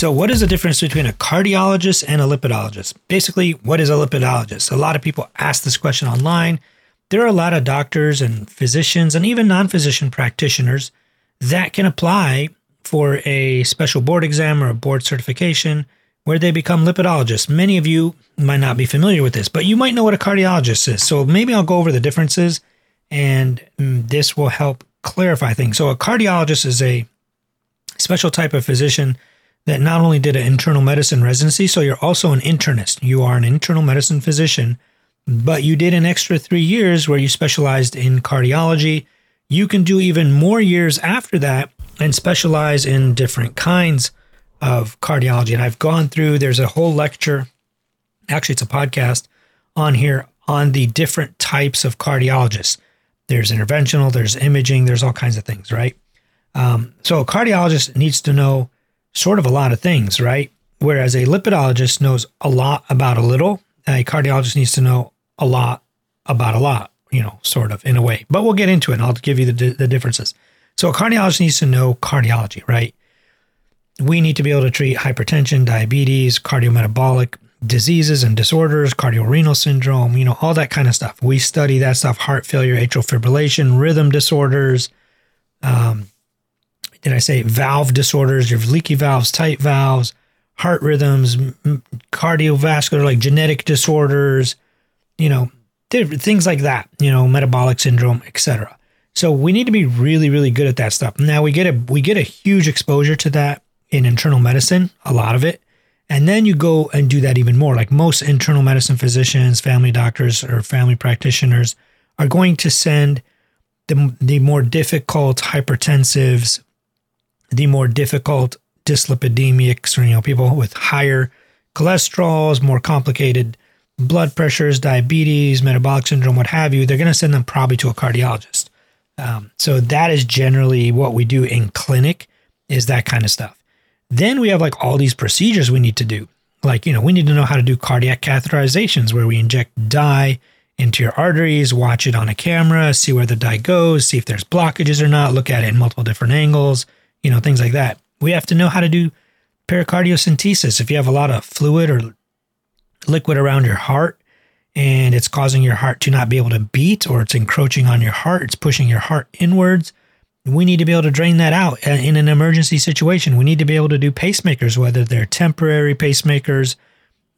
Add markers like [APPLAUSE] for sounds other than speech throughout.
So, what is the difference between a cardiologist and a lipidologist? Basically, what is a lipidologist? A lot of people ask this question online. There are a lot of doctors and physicians and even non physician practitioners that can apply for a special board exam or a board certification where they become lipidologists. Many of you might not be familiar with this, but you might know what a cardiologist is. So maybe I'll go over the differences and mm, this will help clarify things. So, a cardiologist is a special type of physician that not only did an internal medicine residency, so you're also an internist. You are an internal medicine physician, but you did an extra three years where you specialized in cardiology. You can do even more years after that and specialize in different kinds of cardiology. And I've gone through, there's a whole lecture, actually, it's a podcast on here on the different types of cardiologists. There's interventional, there's imaging, there's all kinds of things, right? Um, so a cardiologist needs to know sort of a lot of things, right? Whereas a lipidologist knows a lot about a little, a cardiologist needs to know a lot about a lot, you know, sort of in a way. But we'll get into it and I'll give you the, the differences. So a cardiologist needs to know cardiology, right? We need to be able to treat hypertension, diabetes, cardiometabolic diseases and disorders, cardiorenal syndrome, you know, all that kind of stuff. We study that stuff, heart failure, atrial fibrillation, rhythm disorders, um, did I say valve disorders, your leaky valves, tight valves, heart rhythms, cardiovascular, like genetic disorders, you know, things like that, you know, metabolic syndrome, etc. So we need to be really, really good at that stuff. Now we get a we get a huge exposure to that in internal medicine, a lot of it. And then you go and do that even more. Like most internal medicine physicians, family doctors, or family practitioners are going to send the, the more difficult hypertensives, the more difficult dyslipidemics, or you know, people with higher cholesterols, more complicated blood pressures, diabetes, metabolic syndrome, what have you, they're going to send them probably to a cardiologist. Um, so that is generally what we do in clinic is that kind of stuff. Then we have like all these procedures we need to do. Like, you know, we need to know how to do cardiac catheterizations where we inject dye into your arteries, watch it on a camera, see where the dye goes, see if there's blockages or not, look at it in multiple different angles, you know, things like that. We have to know how to do pericardiocentesis. If you have a lot of fluid or liquid around your heart and it's causing your heart to not be able to beat or it's encroaching on your heart, it's pushing your heart inwards. We need to be able to drain that out in an emergency situation. We need to be able to do pacemakers, whether they're temporary pacemakers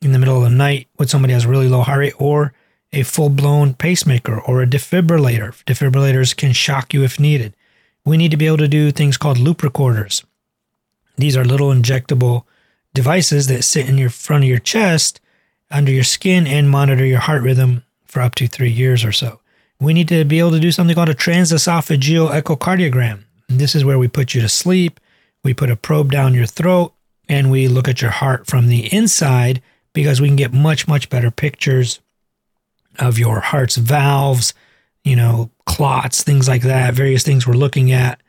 in the middle of the night when somebody has really low heart rate or a full blown pacemaker or a defibrillator. Defibrillators can shock you if needed we need to be able to do things called loop recorders. These are little injectable devices that sit in your front of your chest, under your skin, and monitor your heart rhythm for up to three years or so. We need to be able to do something called a transesophageal echocardiogram. This is where we put you to sleep, we put a probe down your throat, and we look at your heart from the inside because we can get much, much better pictures of your heart's valves, you know, clots, things like that, various things we're looking at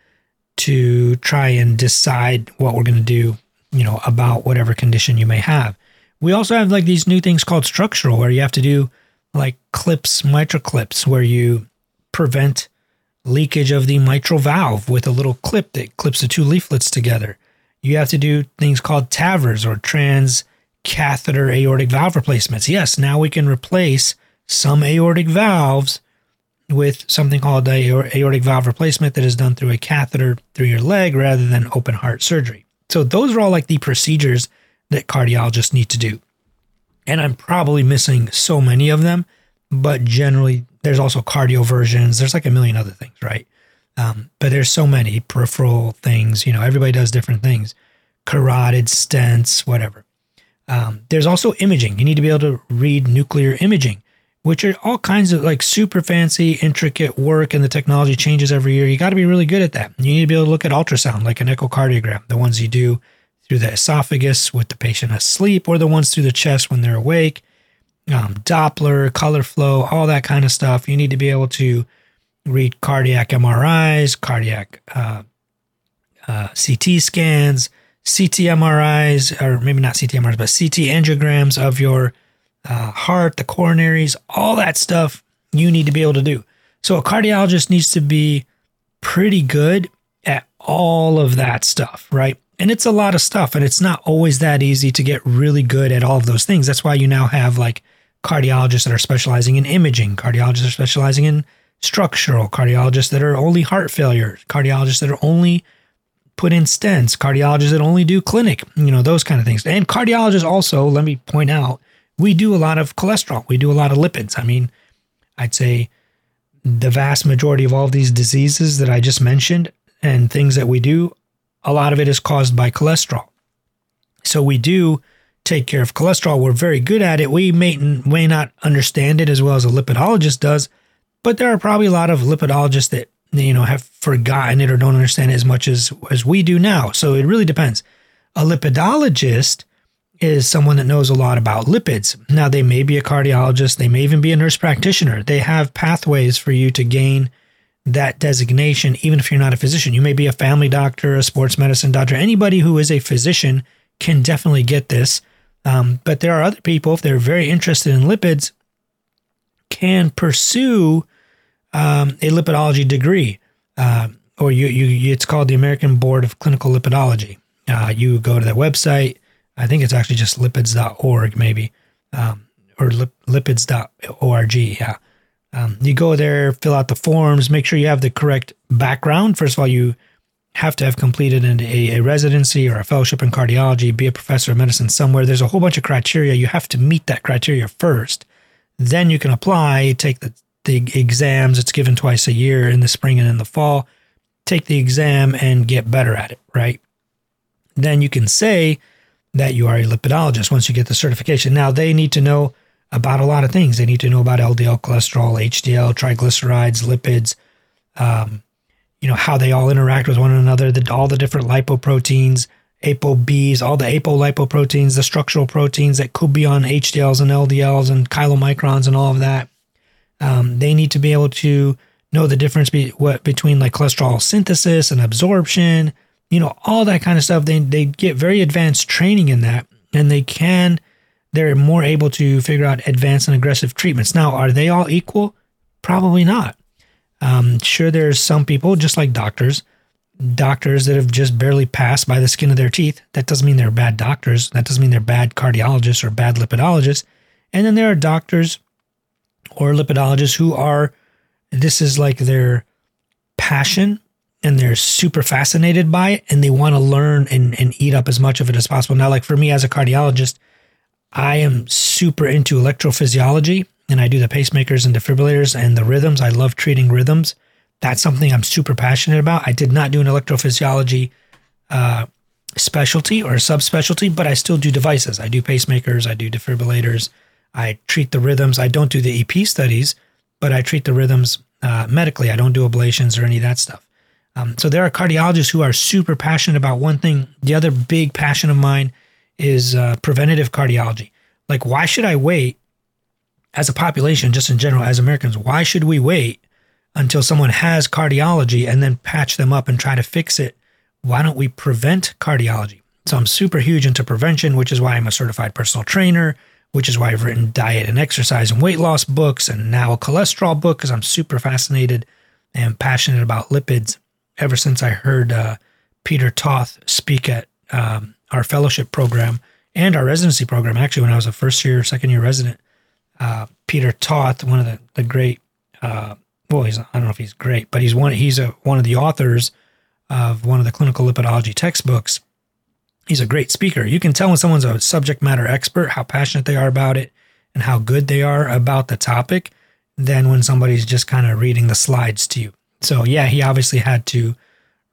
to try and decide what we're going to do, you know, about whatever condition you may have. We also have like these new things called structural where you have to do like clips, mitral clips, where you prevent leakage of the mitral valve with a little clip that clips the two leaflets together. You have to do things called TAVRs or trans catheter aortic valve replacements. Yes, now we can replace some aortic valves with something called aortic valve replacement that is done through a catheter through your leg rather than open heart surgery. So those are all like the procedures that cardiologists need to do. And I'm probably missing so many of them, but generally there's also cardioversions. There's like a million other things, right? Um, but there's so many peripheral things. You know, everybody does different things. Carotid stents, whatever. Um, there's also imaging. You need to be able to read nuclear imaging which are all kinds of like super fancy, intricate work, and the technology changes every year. You got to be really good at that. You need to be able to look at ultrasound, like an echocardiogram, the ones you do through the esophagus with the patient asleep, or the ones through the chest when they're awake. Um, Doppler, color flow, all that kind of stuff. You need to be able to read cardiac MRIs, cardiac uh, uh, CT scans, CT MRIs, or maybe not CT MRIs, but CT angiograms of your uh, heart, the coronaries, all that stuff you need to be able to do. So a cardiologist needs to be pretty good at all of that stuff, right? And it's a lot of stuff, and it's not always that easy to get really good at all of those things. That's why you now have like cardiologists that are specializing in imaging, cardiologists are specializing in structural, cardiologists that are only heart failure, cardiologists that are only put in stents, cardiologists that only do clinic, you know, those kind of things. And cardiologists also, let me point out, we do a lot of cholesterol, we do a lot of lipids. I mean, I'd say the vast majority of all of these diseases that I just mentioned and things that we do, a lot of it is caused by cholesterol. So we do take care of cholesterol. We're very good at it. We may, may not understand it as well as a lipidologist does, but there are probably a lot of lipidologists that you know have forgotten it or don't understand it as much as as we do now. So it really depends. A lipidologist is someone that knows a lot about lipids. Now they may be a cardiologist, they may even be a nurse practitioner. They have pathways for you to gain that designation even if you're not a physician. You may be a family doctor, a sports medicine doctor, anybody who is a physician can definitely get this. Um, but there are other people, if they're very interested in lipids, can pursue um, a lipidology degree, uh, or you, you, it's called the American Board of Clinical Lipidology. Uh, you go to that website. I think it's actually just lipids.org, maybe, um, or lip, lipids.org. Yeah. Um, you go there, fill out the forms, make sure you have the correct background. First of all, you have to have completed a, a residency or a fellowship in cardiology, be a professor of medicine somewhere. There's a whole bunch of criteria. You have to meet that criteria first. Then you can apply, take the, the exams. It's given twice a year in the spring and in the fall. Take the exam and get better at it, right? Then you can say that you are a lipidologist once you get the certification. Now, they need to know about a lot of things. They need to know about LDL cholesterol, HDL, triglycerides, lipids, um, you know, how they all interact with one another, the, all the different lipoproteins, ApoBs, all the apolipoproteins, the structural proteins that could be on HDLs and LDLs and chylomicrons and all of that. Um, they need to be able to know the difference be, what, between like cholesterol synthesis and absorption, you know, all that kind of stuff. They, they get very advanced training in that and they can, they're more able to figure out advanced and aggressive treatments. Now, are they all equal? Probably not. Um, sure, there's some people, just like doctors, doctors that have just barely passed by the skin of their teeth. That doesn't mean they're bad doctors. That doesn't mean they're bad cardiologists or bad lipidologists. And then there are doctors or lipidologists who are, this is like their passion and they're super fascinated by it and they want to learn and, and eat up as much of it as possible. Now, like for me as a cardiologist, I am super into electrophysiology and I do the pacemakers and defibrillators and the rhythms. I love treating rhythms. That's something I'm super passionate about. I did not do an electrophysiology uh, specialty or subspecialty, but I still do devices. I do pacemakers, I do defibrillators, I treat the rhythms. I don't do the EP studies, but I treat the rhythms uh, medically. I don't do ablations or any of that stuff. Um, so there are cardiologists who are super passionate about one thing. The other big passion of mine is uh, preventative cardiology. Like, why should I wait as a population, just in general, as Americans? Why should we wait until someone has cardiology and then patch them up and try to fix it? Why don't we prevent cardiology? So I'm super huge into prevention, which is why I'm a certified personal trainer which is why I've written diet and exercise and weight loss books and now a cholesterol book because I'm super fascinated and passionate about lipids ever since I heard uh, Peter Toth speak at um, our fellowship program and our residency program. Actually, when I was a first year, second year resident, uh, Peter Toth, one of the, the great, uh, well, he's, I don't know if he's great, but he's one, he's a, one of the authors of one of the clinical lipidology textbooks he's a great speaker. You can tell when someone's a subject matter expert how passionate they are about it and how good they are about the topic than when somebody's just kind of reading the slides to you. So, yeah, he obviously had to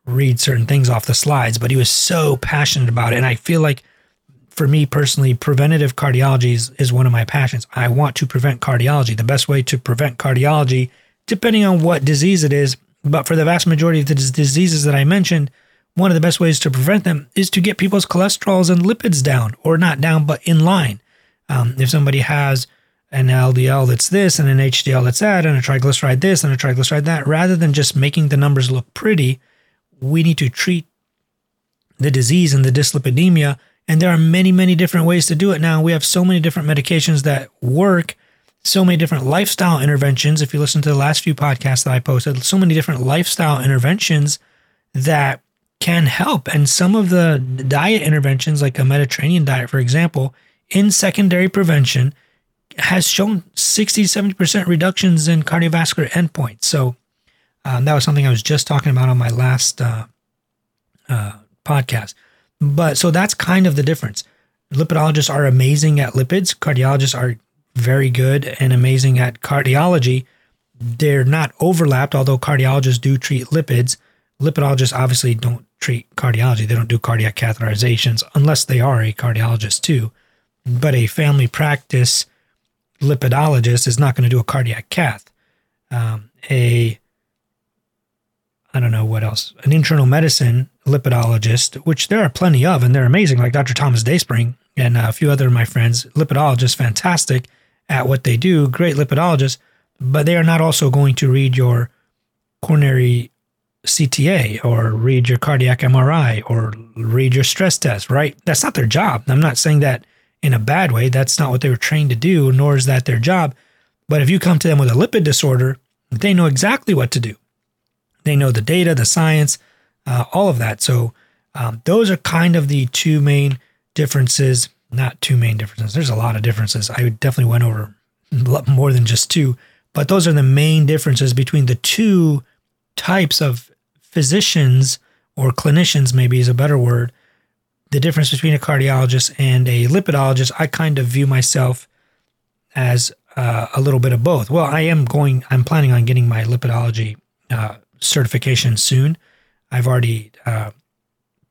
read certain things off the slides, but he was so passionate about it. And I feel like for me personally, preventative cardiology is, is one of my passions. I want to prevent cardiology. The best way to prevent cardiology, depending on what disease it is, but for the vast majority of the diseases that I mentioned, one of the best ways to prevent them is to get people's cholesterols and lipids down, or not down, but in line. Um, if somebody has an LDL that's this and an HDL that's that, and a triglyceride this and a triglyceride that, rather than just making the numbers look pretty, we need to treat the disease and the dyslipidemia. And there are many, many different ways to do it now. We have so many different medications that work, so many different lifestyle interventions. If you listen to the last few podcasts that I posted, so many different lifestyle interventions that can help. And some of the diet interventions, like a Mediterranean diet, for example, in secondary prevention, has shown 60 70% reductions in cardiovascular endpoints. So um, that was something I was just talking about on my last uh, uh, podcast. But so that's kind of the difference. Lipidologists are amazing at lipids, cardiologists are very good and amazing at cardiology. They're not overlapped, although cardiologists do treat lipids. Lipidologists obviously don't treat cardiology. They don't do cardiac catheterizations unless they are a cardiologist too. But a family practice lipidologist is not going to do a cardiac cath. Um, a I don't know what else, an internal medicine lipidologist, which there are plenty of, and they're amazing, like Dr. Thomas Dayspring and a few other of my friends, lipidologists, fantastic at what they do, great lipidologists, but they are not also going to read your coronary CTA or read your cardiac MRI or read your stress test, right? That's not their job. I'm not saying that in a bad way. That's not what they were trained to do, nor is that their job. But if you come to them with a lipid disorder, they know exactly what to do. They know the data, the science, uh, all of that. So um, those are kind of the two main differences. Not two main differences. There's a lot of differences. I definitely went over more than just two, but those are the main differences between the two types of physicians or clinicians, maybe is a better word. The difference between a cardiologist and a lipidologist, I kind of view myself as uh, a little bit of both. Well, I am going, I'm planning on getting my lipidology uh, certification soon. I've already uh,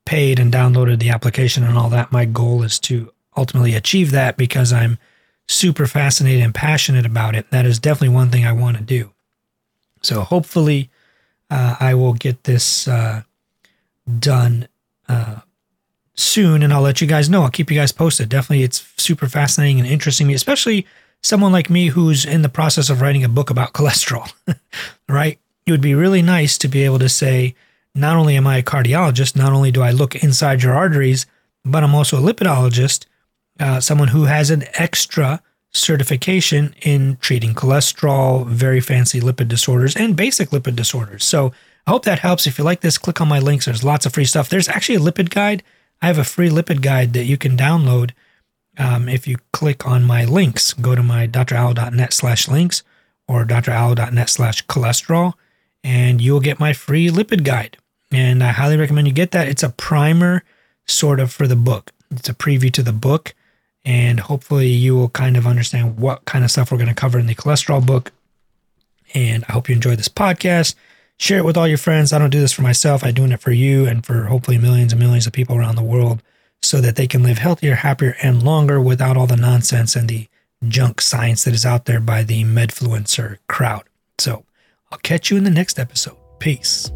paid and downloaded the application and all that. My goal is to ultimately achieve that because I'm super fascinated and passionate about it. That is definitely one thing I want to do. So hopefully, uh, I will get this uh, done uh, soon, and I'll let you guys know. I'll keep you guys posted. Definitely, it's super fascinating and interesting me, especially someone like me who's in the process of writing a book about [LAUGHS] cholesterol. right? it would be really nice to be able to say, not only am I a cardiologist, not only do I look inside your arteries, but I'm also a lipidologist, uh, someone who has an extra certification in treating cholesterol, very fancy lipid disorders, and basic lipid disorders. So I hope that helps. If you like this, click on my links. There's lots of free stuff. There's actually a lipid guide. I have a free lipid guide that you can download um, if you click on my links. Go to my dralo.net slash links or dralo.net slash cholesterol and you'll get my free lipid guide. And I highly recommend you get that. It's a primer sort of for the book. It's a preview to the book. And hopefully you will kind of understand what kind of stuff we're going to cover in the cholesterol book. And I hope you enjoy this podcast. Share it with all your friends. I don't do this for myself. I'm doing it for you and for hopefully millions and millions of people around the world so that they can live healthier, happier, and longer without all the nonsense and the junk science that is out there by the medfluencer crowd. So I'll catch you in the next episode. Peace.